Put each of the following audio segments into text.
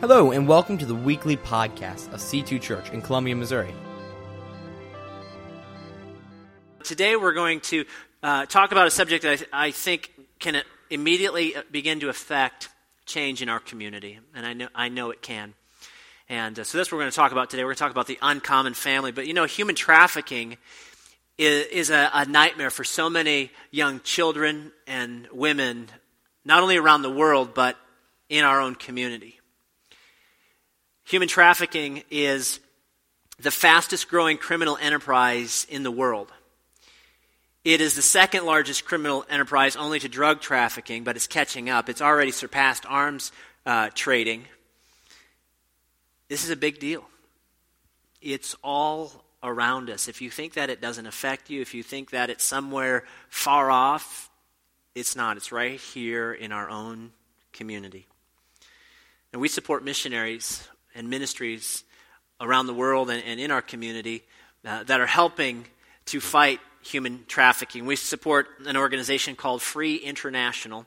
Hello, and welcome to the weekly podcast of C2 Church in Columbia, Missouri. Today we're going to uh, talk about a subject that I, th- I, think can immediately begin to affect change in our community, and I know, I know it can. And uh, so that's what we're going to talk about today. We're going to talk about the uncommon family. But you know, human trafficking is, is a, a nightmare for so many young children and women, not only around the world, but in our own community. Human trafficking is the fastest growing criminal enterprise in the world. It is the second largest criminal enterprise only to drug trafficking, but it's catching up. It's already surpassed arms uh, trading. This is a big deal. It's all around us. If you think that it doesn't affect you, if you think that it's somewhere far off, it's not. It's right here in our own community. And we support missionaries and ministries around the world and, and in our community uh, that are helping to fight human trafficking. We support an organization called Free International.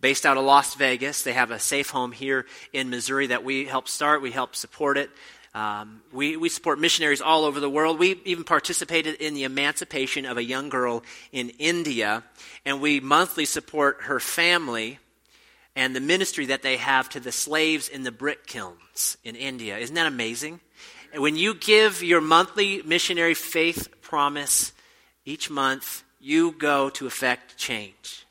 Based out of Las Vegas, they have a safe home here in Missouri that we help start. We help support it. Um, we, we support missionaries all over the world. We even participated in the emancipation of a young girl in India, and we monthly support her family and the ministry that they have to the slaves in the brick kilns in India. Isn't that amazing? When you give your monthly missionary faith promise each month, you go to effect change.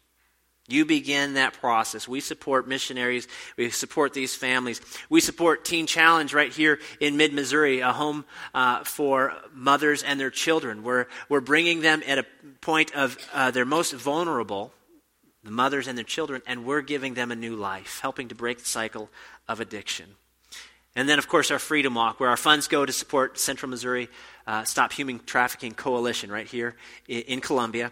You begin that process. We support missionaries. We support these families. We support Teen Challenge right here in mid Missouri, a home uh, for mothers and their children. We're, we're bringing them at a point of uh, their most vulnerable the mothers and their children, and we're giving them a new life, helping to break the cycle of addiction. And then, of course, our Freedom Walk, where our funds go to support Central Missouri uh, Stop Human Trafficking Coalition right here in, in Columbia.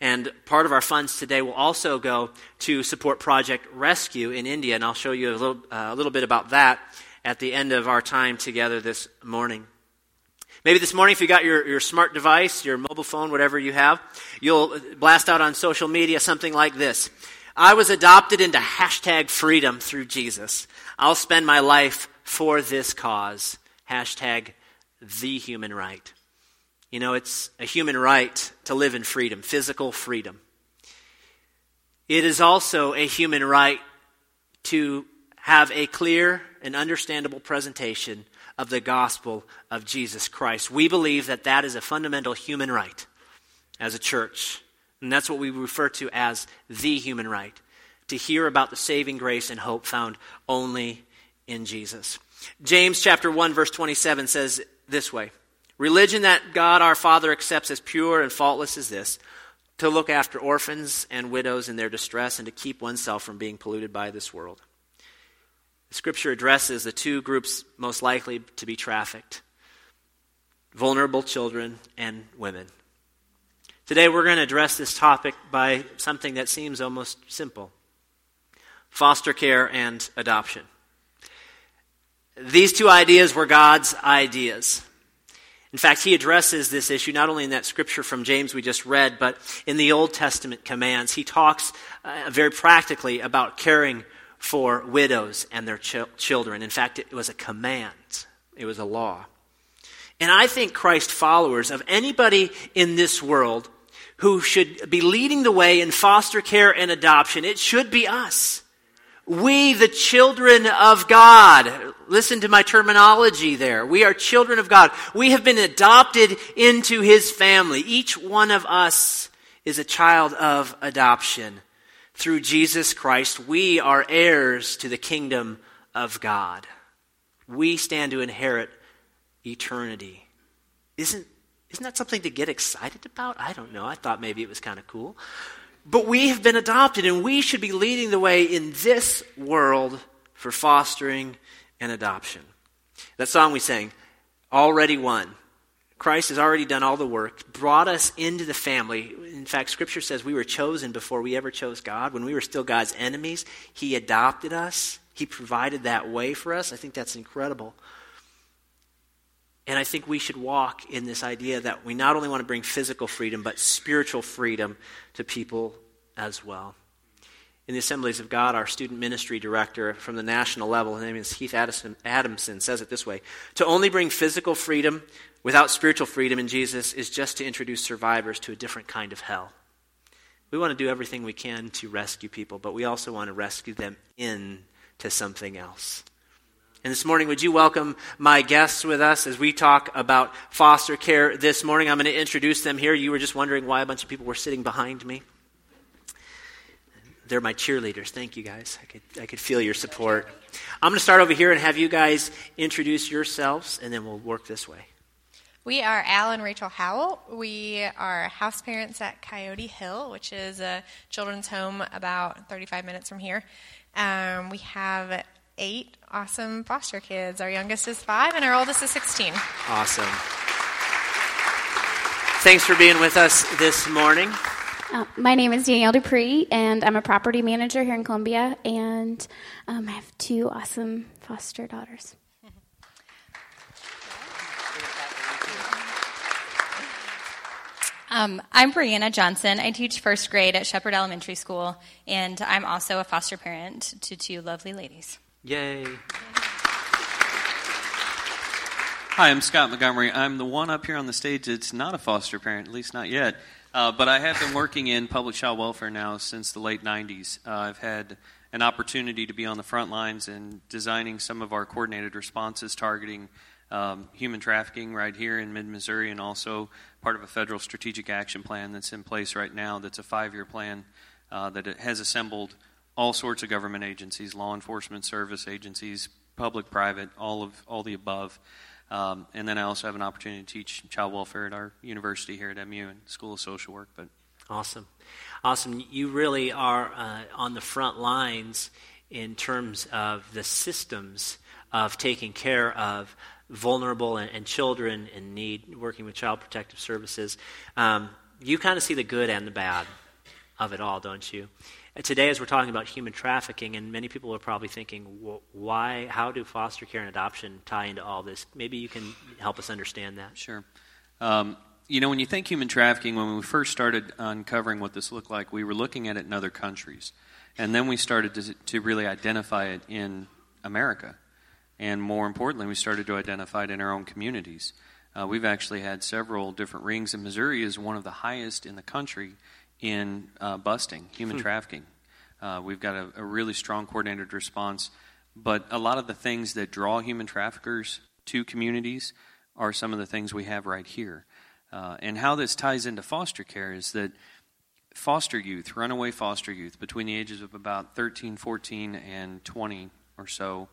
And part of our funds today will also go to support Project Rescue in India, and I'll show you a little, uh, a little bit about that at the end of our time together this morning. Maybe this morning, if you got your, your smart device, your mobile phone, whatever you have, you'll blast out on social media something like this. I was adopted into hashtag freedom through Jesus. I'll spend my life for this cause. Hashtag the human right. You know, it's a human right to live in freedom, physical freedom. It is also a human right to have a clear and understandable presentation of the gospel of Jesus Christ. We believe that that is a fundamental human right as a church. And that's what we refer to as the human right to hear about the saving grace and hope found only in Jesus. James chapter 1 verse 27 says this way. Religion that God our Father accepts as pure and faultless is this to look after orphans and widows in their distress and to keep oneself from being polluted by this world. Scripture addresses the two groups most likely to be trafficked vulnerable children and women. Today we're going to address this topic by something that seems almost simple foster care and adoption. These two ideas were God's ideas. In fact, he addresses this issue not only in that scripture from James we just read, but in the Old Testament commands. He talks uh, very practically about caring for widows and their ch- children. In fact, it was a command, it was a law. And I think Christ followers of anybody in this world who should be leading the way in foster care and adoption, it should be us. We, the children of God. Listen to my terminology there. We are children of God. We have been adopted into His family. Each one of us is a child of adoption through Jesus Christ, we are heirs to the kingdom of God. We stand to inherit eternity. Isn't, isn't that something to get excited about? I don't know. I thought maybe it was kind of cool. But we have been adopted, and we should be leading the way in this world for fostering and adoption. That song we sang, Already Won. Christ has already done all the work, brought us into the family. In fact, Scripture says we were chosen before we ever chose God. When we were still God's enemies, He adopted us, He provided that way for us. I think that's incredible. And I think we should walk in this idea that we not only want to bring physical freedom, but spiritual freedom to people as well. In the Assemblies of God, our student ministry director from the national level, his name is Heath Adamson, says it this way To only bring physical freedom without spiritual freedom in Jesus is just to introduce survivors to a different kind of hell. We want to do everything we can to rescue people, but we also want to rescue them into something else. And this morning, would you welcome my guests with us as we talk about foster care this morning? I'm going to introduce them here. You were just wondering why a bunch of people were sitting behind me. They're my cheerleaders. Thank you, guys. I could, I could feel your support. I'm going to start over here and have you guys introduce yourselves, and then we'll work this way. We are Al and Rachel Howell. We are house parents at Coyote Hill, which is a children's home about 35 minutes from here. Um, we have eight awesome foster kids. Our youngest is five, and our oldest is 16. Awesome. Thanks for being with us this morning. Uh, my name is Danielle Dupree, and I'm a property manager here in Columbia, and um, I have two awesome foster daughters. Um, I'm Brianna Johnson. I teach first grade at Shepherd Elementary School, and I'm also a foster parent to two lovely ladies. Yay. Hi, I'm Scott Montgomery. I'm the one up here on the stage that's not a foster parent, at least not yet. Uh, but I have been working in public child welfare now since the late 90s. Uh, I've had an opportunity to be on the front lines in designing some of our coordinated responses targeting um, human trafficking right here in mid Missouri and also part of a federal strategic action plan that's in place right now that's a five year plan uh, that has assembled all sorts of government agencies, law enforcement service agencies, public, private, all of all the above. Um, and then I also have an opportunity to teach child welfare at our university here at MU and School of Social Work. But awesome, awesome! You really are uh, on the front lines in terms of the systems of taking care of vulnerable and, and children in need, working with child protective services. Um, you kind of see the good and the bad of it all, don't you? Today, as we're talking about human trafficking, and many people are probably thinking, why, how do foster care and adoption tie into all this? Maybe you can help us understand that. Sure. Um, you know, when you think human trafficking, when we first started uncovering what this looked like, we were looking at it in other countries. And then we started to, to really identify it in America. And more importantly, we started to identify it in our own communities. Uh, we've actually had several different rings, and Missouri is one of the highest in the country in uh, busting human hmm. trafficking. Uh, we've got a, a, really strong coordinated response, but a lot of the things that draw human traffickers to communities are some of the things we have right here. Uh, and how this ties into foster care is that foster youth, runaway foster youth, between the ages of about 13, 14, and 20 or so,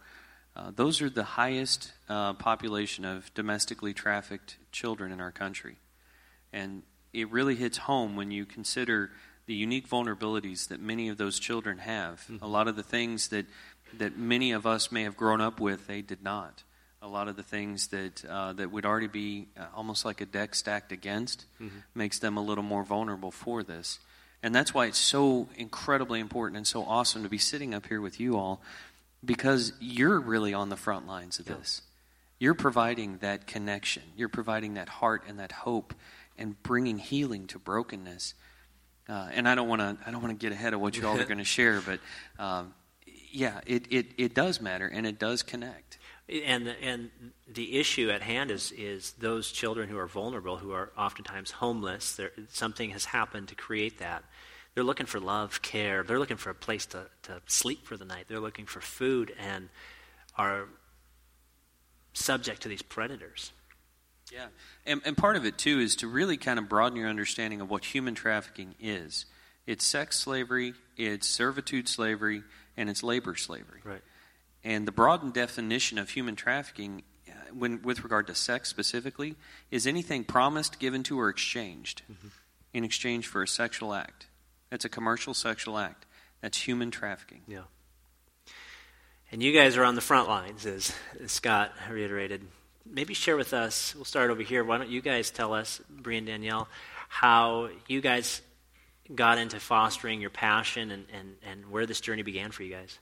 uh, those are the highest uh, population of domestically trafficked children in our country. And it really hits home when you consider the unique vulnerabilities that many of those children have. Mm-hmm. A lot of the things that that many of us may have grown up with, they did not. A lot of the things that uh, that would already be uh, almost like a deck stacked against mm-hmm. makes them a little more vulnerable for this. And that's why it's so incredibly important and so awesome to be sitting up here with you all because you're really on the front lines of this. You're providing that connection. You're providing that heart and that hope and bringing healing to brokenness. Uh, and I don't want to I don't want to get ahead of what you all are going to share, but um, yeah, it, it, it does matter and it does connect. And the, and the issue at hand is is those children who are vulnerable, who are oftentimes homeless. something has happened to create that. They're looking for love, care. They're looking for a place to, to sleep for the night. They're looking for food and are subject to these predators. Yeah. And, and part of it, too, is to really kind of broaden your understanding of what human trafficking is it's sex slavery, it's servitude slavery, and it's labor slavery. Right. And the broadened definition of human trafficking, uh, when, with regard to sex specifically, is anything promised, given to, or exchanged mm-hmm. in exchange for a sexual act. That's a commercial sexual act. That's human trafficking. Yeah. And you guys are on the front lines, as, as Scott reiterated maybe share with us, we'll start over here. Why don't you guys tell us, Brie and Danielle, how you guys got into fostering your passion and, and, and where this journey began for you guys?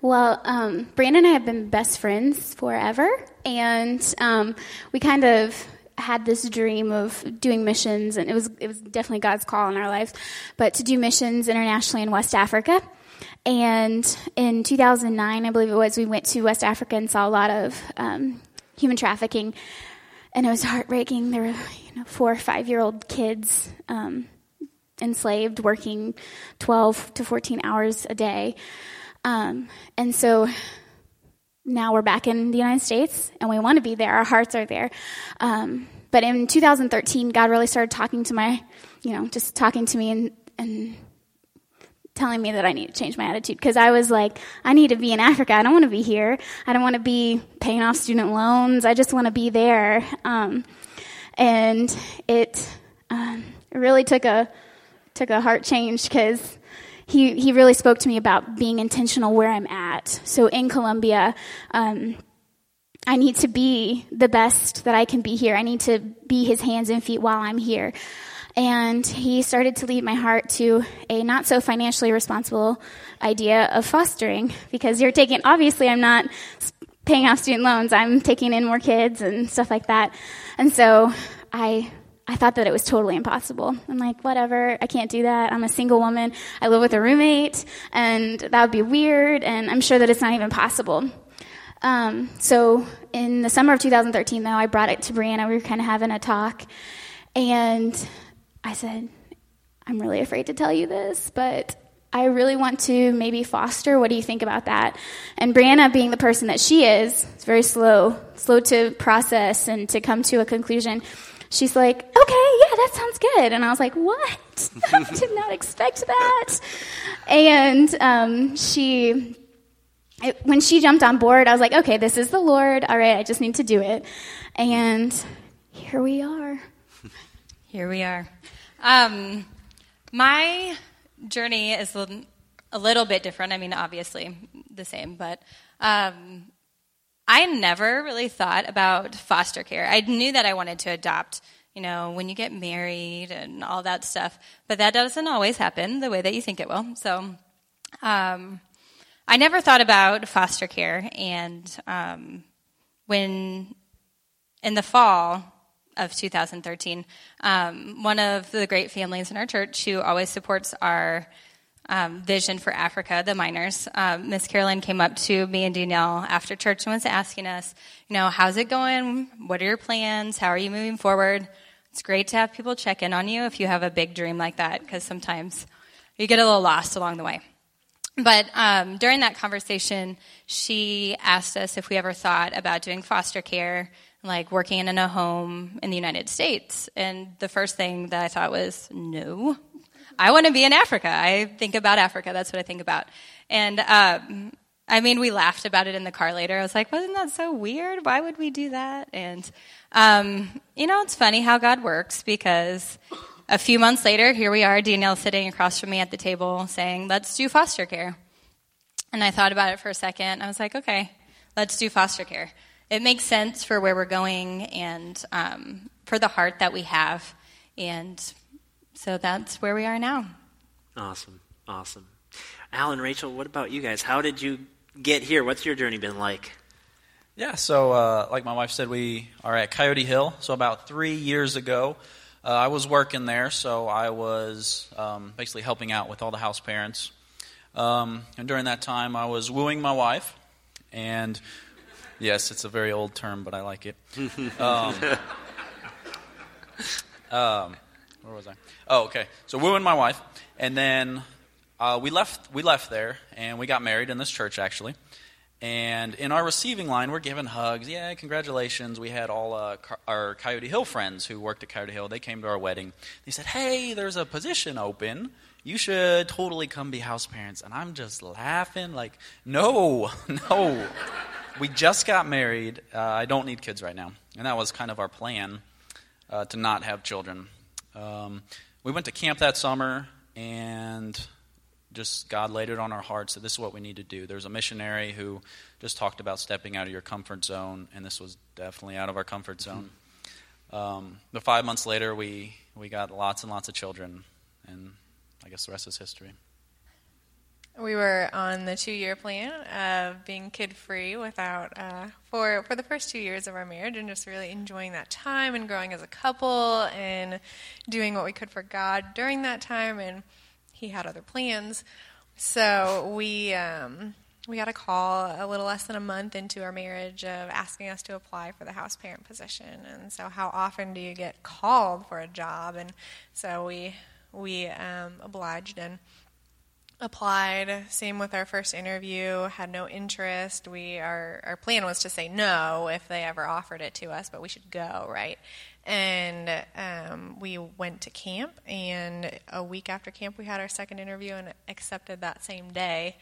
Well, um, Brianna and I have been best friends forever, and um, we kind of had this dream of doing missions, and it was it was definitely God's call in our lives, but to do missions internationally in West Africa. And in 2009, I believe it was, we went to West Africa and saw a lot of um, human trafficking, and it was heartbreaking. There were you know four or five year old kids um, enslaved, working 12 to 14 hours a day, um, and so now we're back in the United States and we want to be there. Our hearts are there. Um, but in 2013, God really started talking to my, you know, just talking to me and, and telling me that I need to change my attitude because I was like, I need to be in Africa. I don't want to be here. I don't want to be paying off student loans. I just want to be there. Um, and it, um, really took a took a heart change because he, he really spoke to me about being intentional where I'm at. So in Columbia, um, I need to be the best that I can be here. I need to be his hands and feet while I'm here. And he started to lead my heart to a not so financially responsible idea of fostering because you're taking, obviously, I'm not paying off student loans, I'm taking in more kids and stuff like that. And so I I thought that it was totally impossible. I'm like, whatever, I can't do that. I'm a single woman. I live with a roommate, and that would be weird, and I'm sure that it's not even possible. Um, so in the summer of 2013, though, I brought it to Brianna. We were kind of having a talk, and I said, I'm really afraid to tell you this, but I really want to maybe foster. What do you think about that? And Brianna, being the person that she is, is very slow, slow to process and to come to a conclusion she's like, okay, yeah, that sounds good. And I was like, what? I did not expect that. And um, she, it, when she jumped on board, I was like, okay, this is the Lord. All right, I just need to do it. And here we are. Here we are. Um, my journey is a little bit different. I mean, obviously the same, but um, I never really thought about foster care. I knew that I wanted to adopt, you know, when you get married and all that stuff, but that doesn't always happen the way that you think it will. So, um, I never thought about foster care, and um, when in the fall of 2013, um, one of the great families in our church who always supports our um, vision for Africa, the minors. Um, Miss Carolyn came up to me and Danielle after church and was asking us, you know, how's it going? What are your plans? How are you moving forward? It's great to have people check in on you if you have a big dream like that, because sometimes you get a little lost along the way. But um, during that conversation, she asked us if we ever thought about doing foster care, like working in a home in the United States. And the first thing that I thought was, no, I want to be in Africa. I think about Africa. That's what I think about. And um, I mean, we laughed about it in the car later. I was like, wasn't that so weird? Why would we do that? And, um, you know, it's funny how God works because a few months later, here we are, Danielle sitting across from me at the table saying, let's do foster care. And I thought about it for a second. I was like, okay, let's do foster care. It makes sense for where we're going and um, for the heart that we have. And so that's where we are now. Awesome. Awesome. Alan, Rachel, what about you guys? How did you get here? What's your journey been like? Yeah, so uh, like my wife said, we are at Coyote Hill. So about three years ago, uh, I was working there, so I was um, basically helping out with all the house parents. Um, and during that time, I was wooing my wife, and yes, it's a very old term, but I like it. um, um where was I? Oh, okay. So wooing my wife, and then uh, we left. We left there, and we got married in this church actually. And in our receiving line, we're giving hugs. Yeah, congratulations. We had all uh, our Coyote Hill friends who worked at Coyote Hill. They came to our wedding. They said, "Hey, there's a position open. You should totally come be house parents." And I'm just laughing, like, "No, no." We just got married. Uh, I don't need kids right now, and that was kind of our plan uh, to not have children. Um, we went to camp that summer, and just God laid it on our hearts that this is what we need to do. There's a missionary who just talked about stepping out of your comfort zone, and this was definitely out of our comfort mm-hmm. zone. Um, but five months later, we, we got lots and lots of children, and I guess the rest is history. We were on the two-year plan of being kid-free without uh, for for the first two years of our marriage, and just really enjoying that time and growing as a couple and doing what we could for God during that time. And he had other plans, so we um, we got a call a little less than a month into our marriage of asking us to apply for the house parent position. And so, how often do you get called for a job? And so we we um, obliged and applied. Same with our first interview. Had no interest. We our our plan was to say no if they ever offered it to us, but we should go right. And um, we went to camp, and a week after camp, we had our second interview and accepted that same day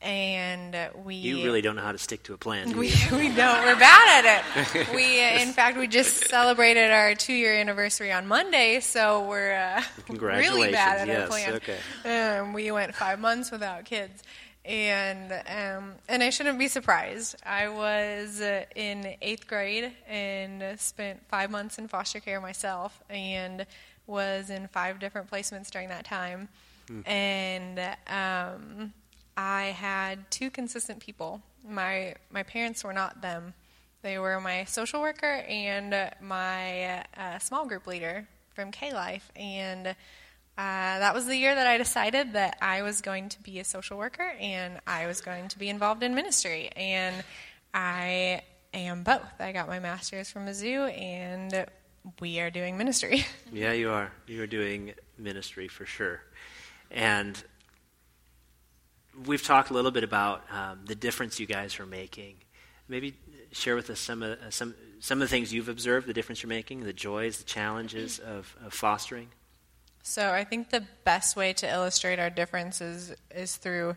and we You really don't know how to stick to a plan. we, we don't we're bad at it we uh, in fact we just celebrated our two year anniversary on monday so we're uh, really bad at yes, plan okay. um, we went five months without kids and um, and I shouldn't be surprised. I was uh, in eighth grade and spent five months in foster care myself, and was in five different placements during that time. And um, I had two consistent people. My my parents were not them. They were my social worker and my uh, small group leader from K Life. And uh, that was the year that I decided that I was going to be a social worker and I was going to be involved in ministry. And I am both. I got my master's from Mizzou and we are doing ministry. Yeah, you are. You are doing ministry for sure. And we've talked a little bit about um, the difference you guys are making. Maybe share with us some of uh, some some of the things you've observed, the difference you're making, the joys, the challenges of, of fostering. So I think the best way to illustrate our difference is, is through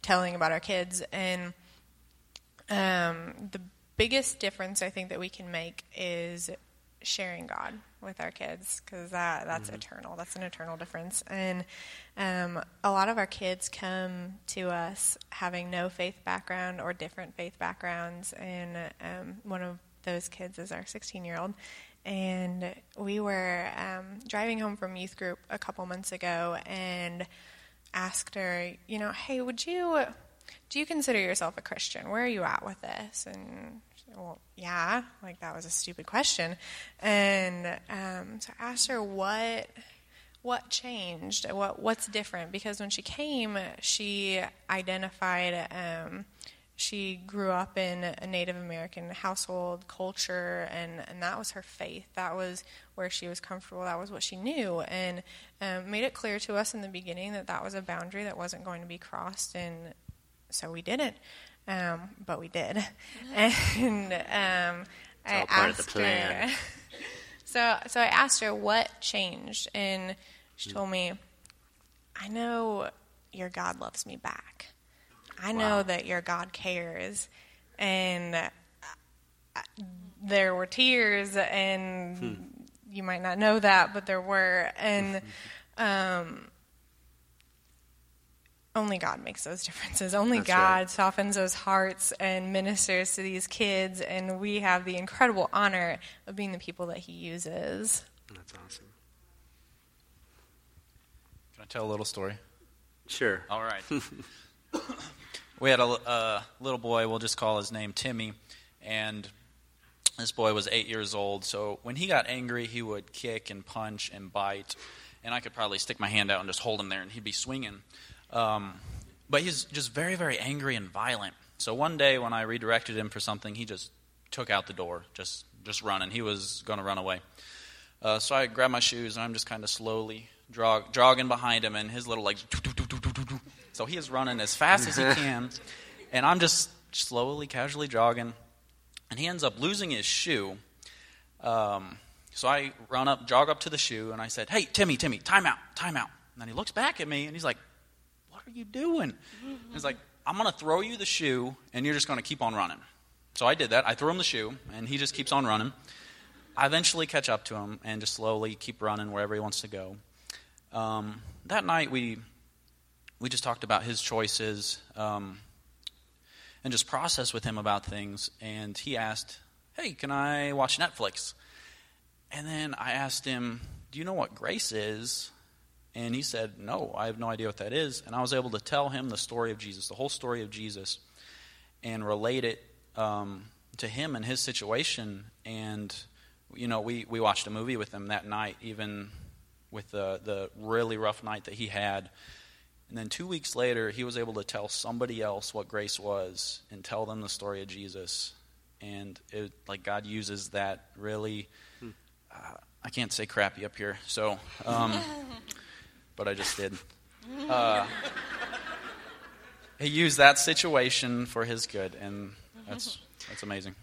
telling about our kids. And um, the biggest difference I think that we can make is sharing God with our kids because that, that's eternal. That's an eternal difference. And um, a lot of our kids come to us having no faith background or different faith backgrounds. And um, one of those kids is our 16 year old. And we were um, driving home from youth group a couple months ago and asked her, you know, hey, would you, do you consider yourself a Christian? Where are you at with this? And well, yeah, like that was a stupid question. And um, so I asked her what, what changed, what what's different? Because when she came, she identified. Um, she grew up in a Native American household culture, and, and that was her faith. That was where she was comfortable. That was what she knew, and um, made it clear to us in the beginning that that was a boundary that wasn't going to be crossed, and so we didn't. Um, but we did, and um, I all the asked plan. her. So, so I asked her what changed, and she told me, "I know your God loves me back. I know Wow. that your God cares." And uh, there were tears, and Hmm. you might not know that, but there were, and um, only God makes those differences. Only That's God right. softens those hearts and ministers to these kids, and we have the incredible honor of being the people that He uses. That's awesome. Can I tell a little story? Sure. All right. we had a uh, little boy, we'll just call his name Timmy, and this boy was eight years old. So when he got angry, he would kick and punch and bite, and I could probably stick my hand out and just hold him there, and he'd be swinging. Um, but he's just very, very angry and violent. So one day when I redirected him for something, he just took out the door, just just running. He was going to run away. Uh, so I grabbed my shoes and I'm just kind of slowly jog, jogging behind him, and his little legs. So he is running as fast as he can, and I'm just slowly, casually jogging, and he ends up losing his shoe. Um, so I run up, jog up to the shoe, and I said, "Hey, Timmy, Timmy, time out, time out." And then he looks back at me, and he's like, "What are you doing?" He's like, "I'm going to throw you the shoe, and you're just going to keep on running." So I did that. I threw him the shoe, and he just keeps on running. I eventually catch up to him and just slowly keep running wherever he wants to go. Um, that night, we we just talked about his choices um, and just processed with him about things. And he asked, "Hey, can I watch Netflix?" And then I asked him, "Do you know what grace is?" And he said, No, I have no idea what that is. And I was able to tell him the story of Jesus, the whole story of Jesus, and relate it um, to him and his situation. And, you know, we, we watched a movie with him that night, even with the, the really rough night that he had. And then two weeks later, he was able to tell somebody else what grace was and tell them the story of Jesus. And it, like God uses that really, uh, I can't say crappy up here, so, um, but I just did. Uh, he used that situation for his good, and that's that's amazing.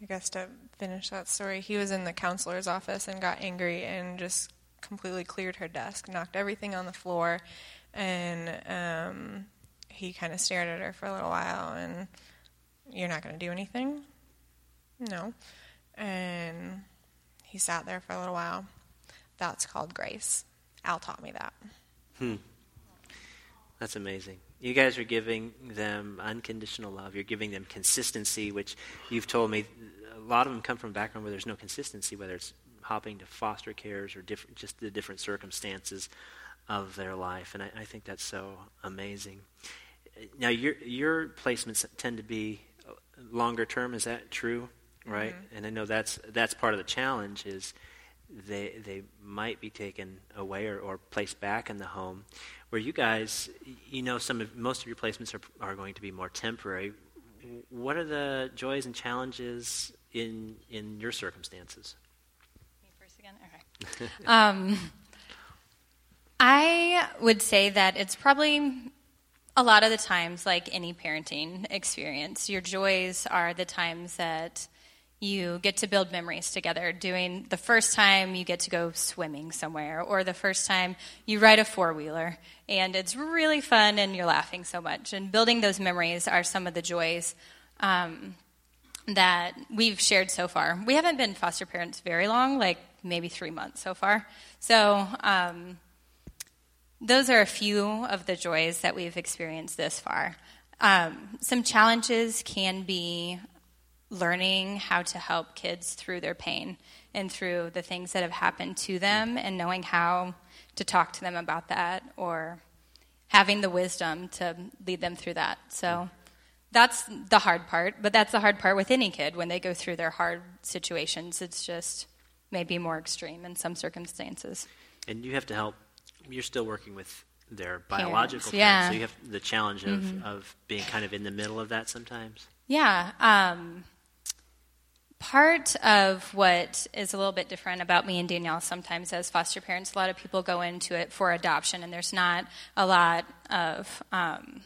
I guess to finish that story, he was in the counselor's office and got angry and just completely cleared her desk, knocked everything on the floor, and um, he kind of stared at her for a little while and, You're not going to do anything? No. And he sat there for a little while. That's called grace. Al taught me that. Hmm. That's amazing. You guys are giving them unconditional love. You're giving them consistency, which you've told me a lot of them come from a background where there's no consistency, whether it's hopping to foster cares or different, just the different circumstances of their life. And I, I think that's so amazing. Now, your your placements tend to be longer term. Is that true? Right. Mhm. And I know that's that's part of the challenge is they they might be taken away or, or placed back in the home. Where you guys, you know, some of most of your placements are are going to be more temporary. What are the joys and challenges in in your circumstances? Me first again? Okay. um, I would say that it's probably a lot of the times like any parenting experience. Your joys are the times that you get to build memories together. Doing the first time you get to go swimming somewhere, or the first time you ride a four wheeler, and it's really fun and you're laughing so much. And building those memories are some of the joys. Um, that we've shared so far. We haven't been foster parents very long, like maybe three months so far. So, um, those are a few of the joys that we've experienced this far. Um, some challenges can be learning how to help kids through their pain and through the things that have happened to them and knowing how to talk to them about that or having the wisdom to lead them through that. So that's the hard part, but that's the hard part with any kid when they go through their hard situations. It's just maybe more extreme in some circumstances. And you have to help. You're still working with their Parents, biological yeah. parents, so you have the challenge of, Mhm. of being kind of in the middle of that sometimes. Yeah. Um, part of what is a little bit different about me and Danielle sometimes as foster parents, a lot of people go into it for adoption, and there's not a lot of um,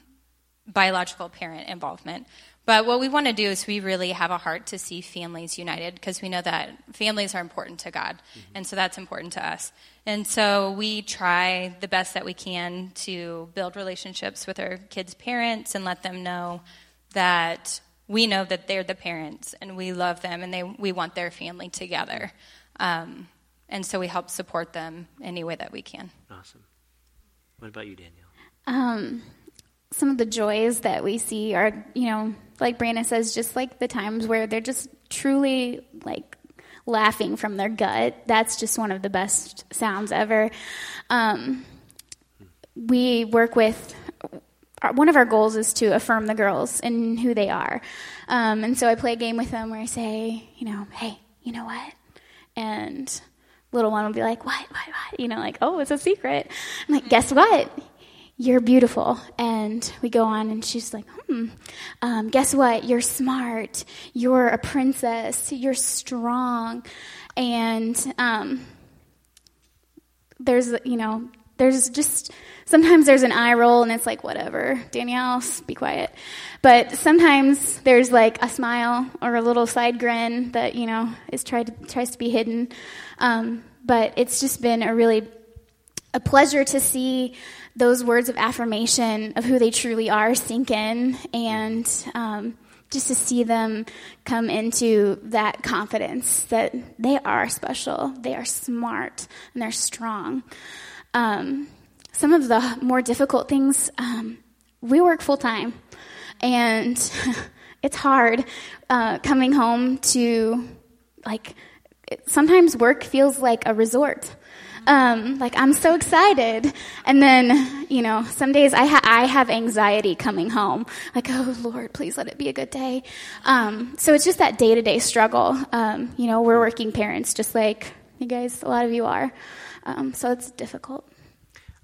biological parent involvement. But what we want to do is we really have a heart to see families united because we know that families are important to God. And so that's important to us. And so we try the best that we can to build relationships with our kids' parents and let them know that we know that they're the parents and we love them and they, we want their family together. Um, and so we help support them any way that we can. Awesome. What about you, Danielle? Um, some of the joys that we see are, you know, like Brianna says, just like the times where they're just truly like laughing from their gut. That's just one of the best sounds ever. Um, we work with our- one of our goals is to affirm the girls in who they are. Um, and so I play a game with them where I say, you know, hey, you know what? And little one will be like, what, what, what? You know, like, oh, it's a secret. I'm like, guess what? You're beautiful. And we go on, and she's like, hmm, um, guess what? You're smart. You're a princess. You're strong. And um, there's, you know, there's just sometimes there's an eye roll and it's like whatever danielle be quiet but sometimes there's like a smile or a little side grin that you know is tried to, tries to be hidden um, but it's just been a really a pleasure to see those words of affirmation of who they truly are sink in and um, just to see them come into that confidence that they are special, they are smart, and they're strong. Um, some of the more difficult things, um, we work full time, and it's hard uh, coming home to like. Sometimes work feels like a resort. Um, like I'm so excited, and then you know some days I ha- I have anxiety coming home. Like oh Lord, please let it be a good day. Um, so it's just that day to day struggle. Um, you know we're working parents, just like you guys, a lot of you are. Um, so it's difficult.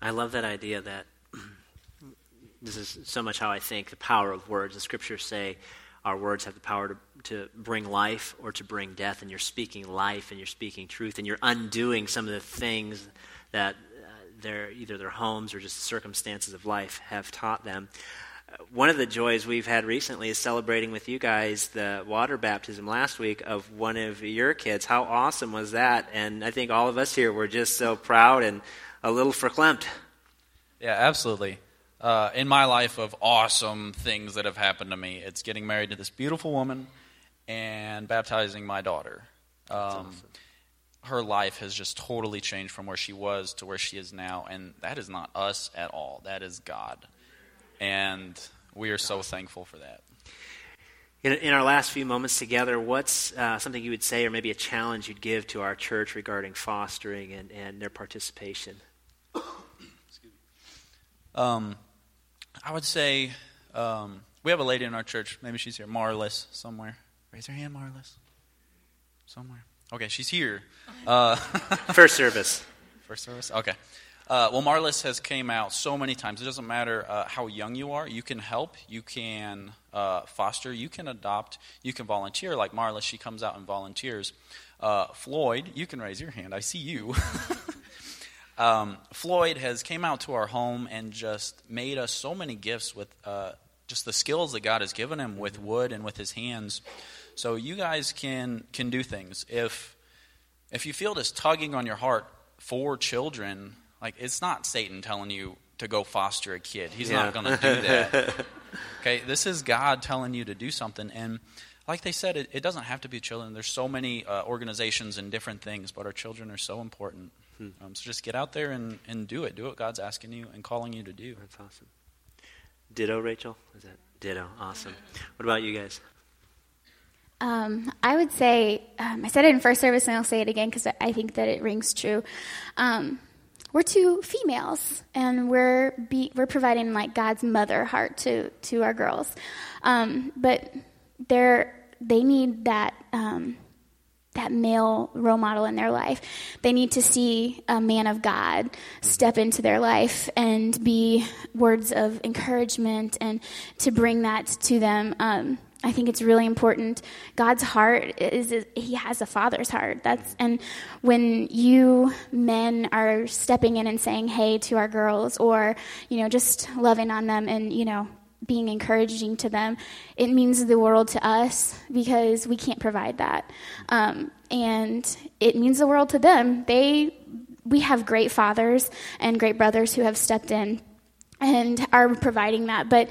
I love that idea that this is so much how I think the power of words. The scriptures say our words have the power to, to bring life or to bring death, and you're speaking life and you're speaking truth, and you're undoing some of the things that uh, their, either their homes or just the circumstances of life have taught them. One of the joys we've had recently is celebrating with you guys the water baptism last week of one of your kids. How awesome was that? And I think all of us here were just so proud and a little verklempt. Yeah, absolutely uh, in my life of awesome things that have happened to me. It's getting married to this beautiful woman and baptizing my daughter. Um, awesome. Her life has just totally changed from where she was to where she is now, and that is not us at all. That is God, and we are so thankful for that. In, in our last few moments together, what's uh, something you would say, or maybe a challenge you'd give to our church regarding fostering and, and their participation? Um, I would say um, we have a lady in our church. Maybe she's here. Marlis, somewhere. Raise her hand, Marlis. Somewhere. Okay, she's here. Uh, First service. First service? Okay. Uh, well, Marlis has came out so many times. It doesn't matter uh, how young you are. You can help. You can uh, foster. You can adopt. You can volunteer. Like Marlis, she comes out and volunteers. Uh, Floyd, you can raise your hand. I see you. Um, Floyd has came out to our home and just made us so many gifts with uh, just the skills that God has given him with wood and with his hands. So you guys can can do things. If if you feel this tugging on your heart for children, like it's not Satan telling you to go foster a kid. He's yeah. not going to do that. okay, this is God telling you to do something and like they said, it, it doesn't have to be children. There's so many uh, organizations and different things, but our children are so important. Hmm. Um, so just get out there and, and do it. Do what God's asking you and calling you to do. That's awesome. Ditto, Rachel? Is that ditto? Awesome. What about you guys? Um, I would say, um, I said it in first service and I'll say it again because I think that it rings true. Um, we're two females and we're be, we're providing like God's mother heart to to our girls, um, but they're they need that um, that male role model in their life. They need to see a man of God step into their life and be words of encouragement and to bring that to them. Um, I think it's really important. God's heart is, is, he has a father's heart. That's and when you men are stepping in and saying hey to our girls or you know just loving on them and you know being encouraging to them, it means the world to us because we can't provide that. Um, and it means the world to them. They, we have great fathers and great brothers who have stepped in and are providing that. But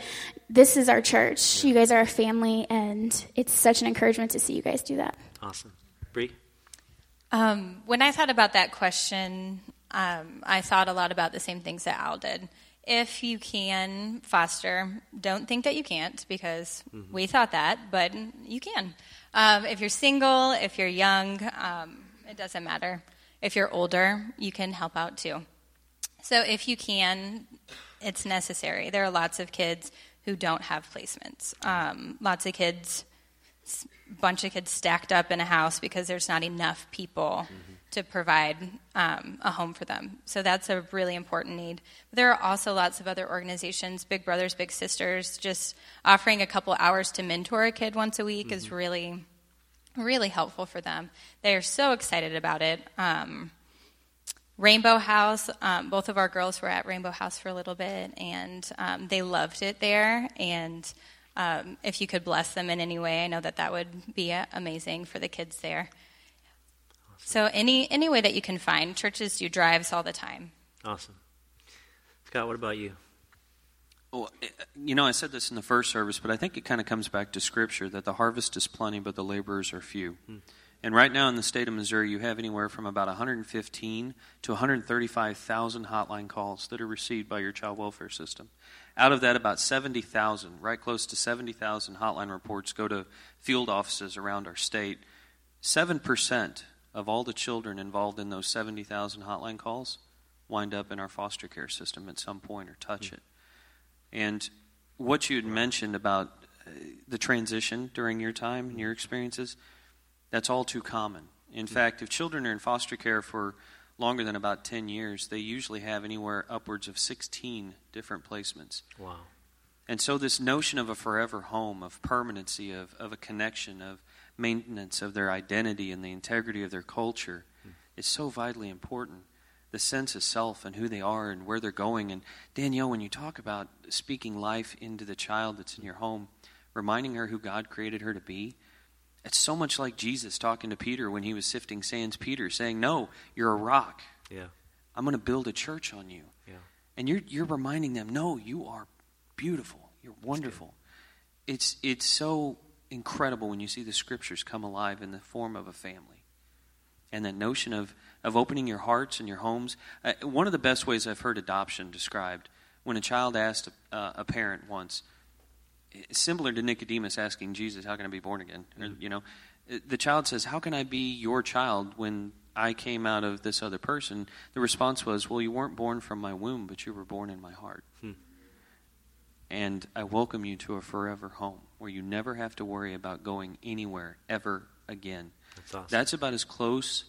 this is our church. You guys are a family, and it's such an encouragement to see you guys do that. Awesome. Bree? Um, when I thought about that question, um, I thought a lot about the same things that Al did if you can foster, don't think that you can't because mm-hmm. we thought that, but you can. Um, if you're single, if you're young, um, it doesn't matter. If you're older, you can help out too. So if you can, it's necessary. There are lots of kids who don't have placements. Um, lots of kids, bunch of kids stacked up in a house because there's not enough people. Mm-hmm to provide um, a home for them. So that's a really important need. But there are also lots of other organizations, Big Brothers, Big Sisters, just offering a couple hours to mentor a kid once a week mm-hmm. is really, really helpful for them. They are so excited about it. Um, Rainbow House, um, both of our girls were at Rainbow House for a little bit, and um, they loved it there. And um, if you could bless them in any way, I know that that would be uh, amazing for the kids there. So any any way that you can find, churches do drives all the time. Awesome. Scott, what about you? Well, eh, you know, I said this in the first service, but I think it kind of comes back to Scripture that the harvest is plenty, but the laborers are few. Hmm. And right now in the state of Missouri, you have anywhere from about 115 to 135,000 hotline calls that are received by your child welfare system. Out of that, about 70,000, right close to 70,000 hotline reports go to field offices around our state. 7% of all the children involved in those 70,000 hotline calls wind up in our foster care system at some point or touch it. And what you had mentioned about uh, the transition during your time and your experiences, that's all too common. In hmm. fact, if children are in foster care for longer than about 10 years, they usually have anywhere upwards of 16 different placements. Wow. And so, this notion of a forever home, of permanency, of, of a connection, of maintenance of their identity and the integrity of their culture hmm. is so vitally important. The sense of self and who they are and where they're going. And Danielle, when you talk about speaking life into the child that's in hmm. your home, reminding her who God created her to be, it's so much like Jesus talking to Peter when he was sifting sands. Peter saying, No, you're a rock. Yeah. I'm going to build a church on you. Yeah. And you're, you're reminding them, No, you are beautiful. You're wonderful. It's, it's so incredible when you see the scriptures come alive in the form of a family. And that notion of, of opening your hearts and your homes. Uh, one of the best ways I've heard adoption described, when a child asked a, uh, a parent once, similar to Nicodemus asking Jesus, How can I be born again? Mm-hmm. you know, the child says, How can I be your child when I came out of this other person? The response was, Well, you weren't born from my womb, but you were born in my heart. Hmm and I welcome you to a forever home where you never have to worry about going anywhere ever again. That's awesome. That's about as close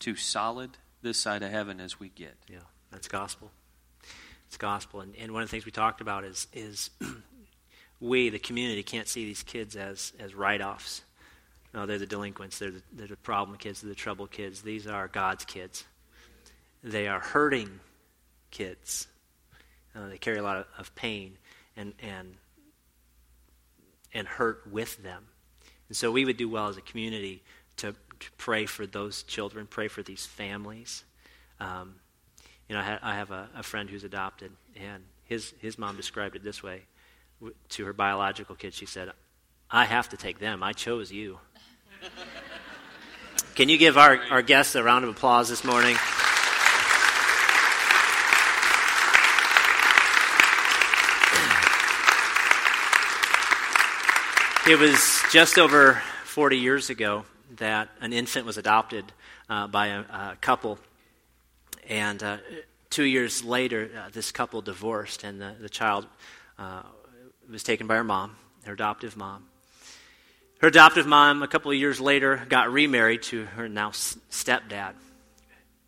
to solid this side of heaven as we get. Yeah, that's gospel. It's gospel. And, and one of the things we talked about is, is we, the community, can't see these kids as, as write offs. No, they're the delinquents. They're the, they're the problem kids. They're the trouble kids. These are God's kids. They are hurting kids. Uh, they carry a lot of, of pain and, and, and hurt with them. And so we would do well as a community to, to pray for those children, pray for these families. Um, you know, I, ha- I have a, a, friend who's adopted, and his, his mom described it this way to her biological kids. She said, I have to take them. I chose you. Can you give our, our guests a round of applause this morning? It was just over 40 years ago that an infant was adopted uh, by a, a, couple. And uh, two years later, uh, this couple divorced, and the, the child uh, was taken by her mom, her adoptive mom. Her adoptive mom, a couple of years later, got remarried to her now stepdad,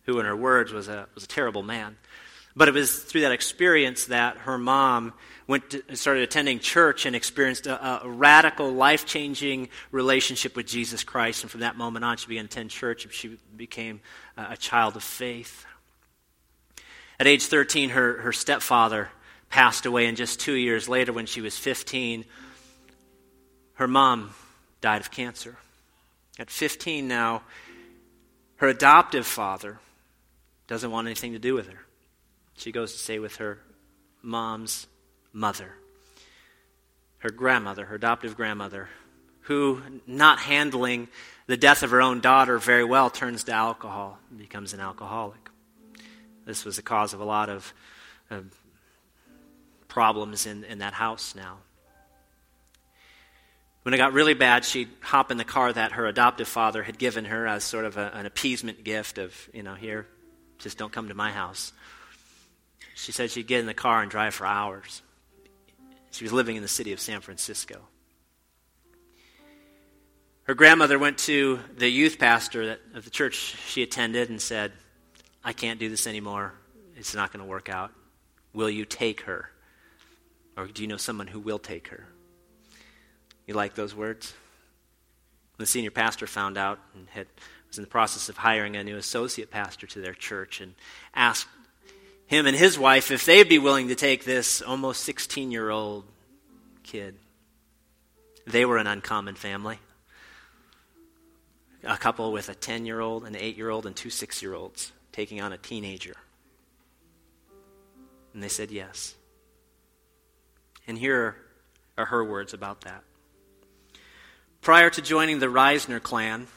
who, in her words, was a, was a terrible man. But it was through that experience that her mom went to, started attending church and experienced a, a radical, life changing relationship with Jesus Christ. And from that moment on, she began to attend church and she became a child of faith. At age 13, her, her stepfather passed away, and just two years later, when she was 15, her mom died of cancer. At 15 now, her adoptive father doesn't want anything to do with her. She goes to stay with her mom's mother, her grandmother, her adoptive grandmother, who, not handling the death of her own daughter very well, turns to alcohol and becomes an alcoholic. This was the cause of a lot of uh, problems in, in that house now. When it got really bad, she'd hop in the car that her adoptive father had given her as sort of a, an appeasement gift of, you know, here, just don't come to my house. She said she'd get in the car and drive for hours. She was living in the city of San Francisco. Her grandmother went to the youth pastor of the church she attended and said, I can't do this anymore. It's not going to work out. Will you take her? Or do you know someone who will take her? You like those words? The senior pastor found out and had, was in the process of hiring a new associate pastor to their church and asked him and his wife if they'd be willing to take this almost 16 year old kid. They were an uncommon family. A couple with a 10 year old, an 8 year old, and two 6 year olds taking on a teenager. And they said yes. And here are her words about that. Prior to joining the Reisner clan,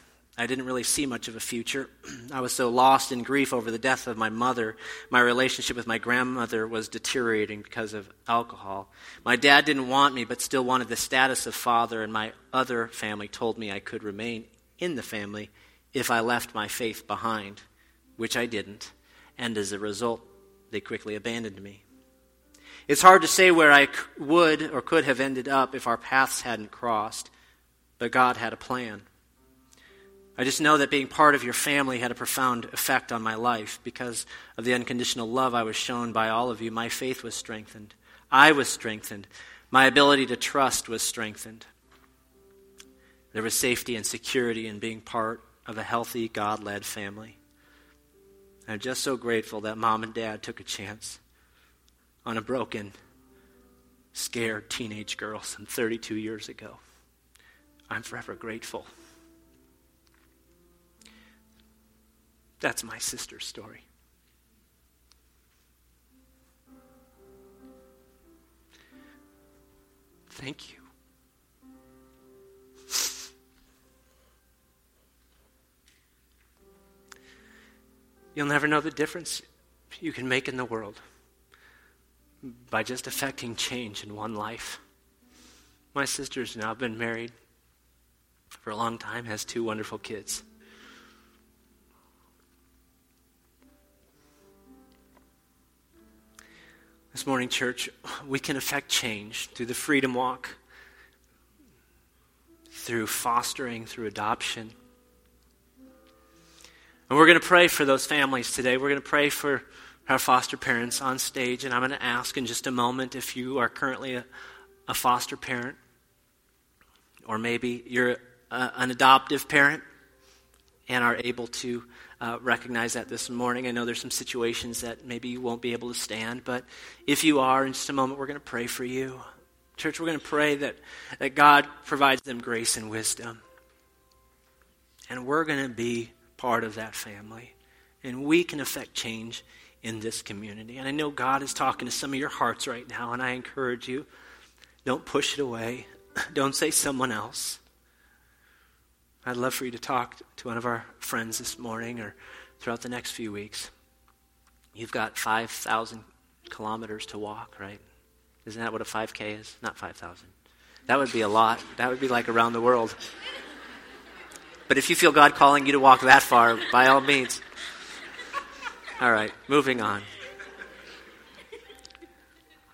I didn't really see much of a future. I was so lost in grief over the death of my mother. My relationship with my grandmother was deteriorating because of alcohol. My dad didn't want me, but still wanted the status of father, and my other family told me I could remain in the family if I left my faith behind, which I didn't, and as a result, they quickly abandoned me. It's hard to say where I would or could have ended up if our paths hadn't crossed, but God had a plan. I just know that being part of your family had a profound effect on my life because of the unconditional love I was shown by all of you. My faith was strengthened. I was strengthened. My ability to trust was strengthened. There was safety and security in being part of a healthy, God led family. I'm just so grateful that mom and dad took a chance on a broken, scared teenage girl some 32 years ago. I'm forever grateful. That's my sister's story. Thank you. You'll never know the difference you can make in the world by just affecting change in one life. My sister's now been married for a long time, has two wonderful kids. This morning, church, we can affect change through the Freedom Walk, through fostering, through adoption. And we're going to pray for those families today. We're going to pray for our foster parents on stage, and I'm going to ask in just a moment if you are currently a, a foster parent, or maybe you're a, an adoptive parent and are able to uh, recognize that this morning. I know there's some situations that maybe you won't be able to stand, but if you are, in just a moment, we're going to pray for you. Church, we're going to pray that, that God provides them grace and wisdom. And we're going to be part of that family. And we can affect change in this community. And I know God is talking to some of your hearts right now, and I encourage you don't push it away, don't say someone else. I'd love for you to talk to one of our friends this morning or throughout the next few weeks. You've got 5,000 kilometers to walk, right? Isn't that what a 5K is? Not 5,000. That would be a lot. That would be like around the world. But if you feel God calling you to walk that far, by all means. All right, moving on.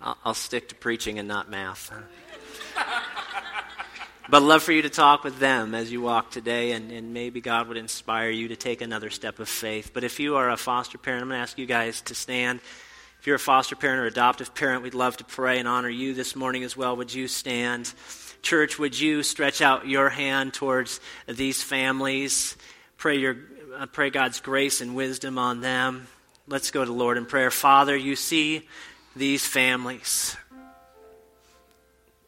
I'll, I'll stick to preaching and not math. But I'd love for you to talk with them as you walk today, and, and maybe God would inspire you to take another step of faith. But if you are a foster parent, I'm going to ask you guys to stand. If you're a foster parent or adoptive parent, we'd love to pray and honor you this morning as well. Would you stand? Church, would you stretch out your hand towards these families? Pray, your, uh, pray God's grace and wisdom on them. Let's go to Lord in prayer. Father, you see these families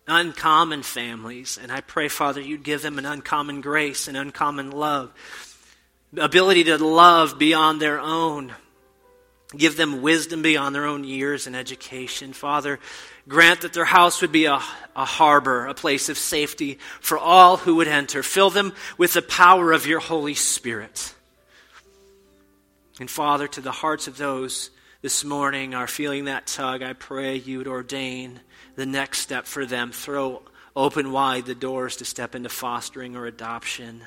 uncommon families. And I pray, Father, you'd give them an uncommon grace and uncommon love, ability to love beyond their own. Give them wisdom beyond their own years and education. Father, grant that their house would be a, a harbor, a place of safety for all who would enter. Fill them with the power of your Holy Spirit. And Father, to the hearts of those this morning are feeling that tug, I pray you would ordain the next step for them. Throw open wide the doors to step into fostering or adoption.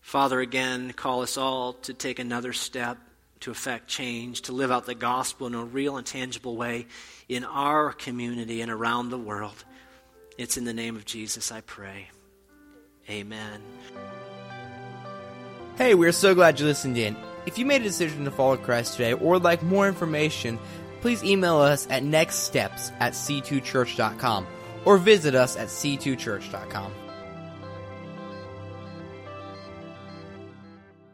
Father, again, call us all to take another step to effect change, to live out the gospel in a real and tangible way in our community and around the world. It's in the name of Jesus I pray. Amen. Hey, we're so glad you listened in. If you made a decision to follow Christ today or would like more information, please email us at nextsteps at c2church.com or visit us at c2church.com.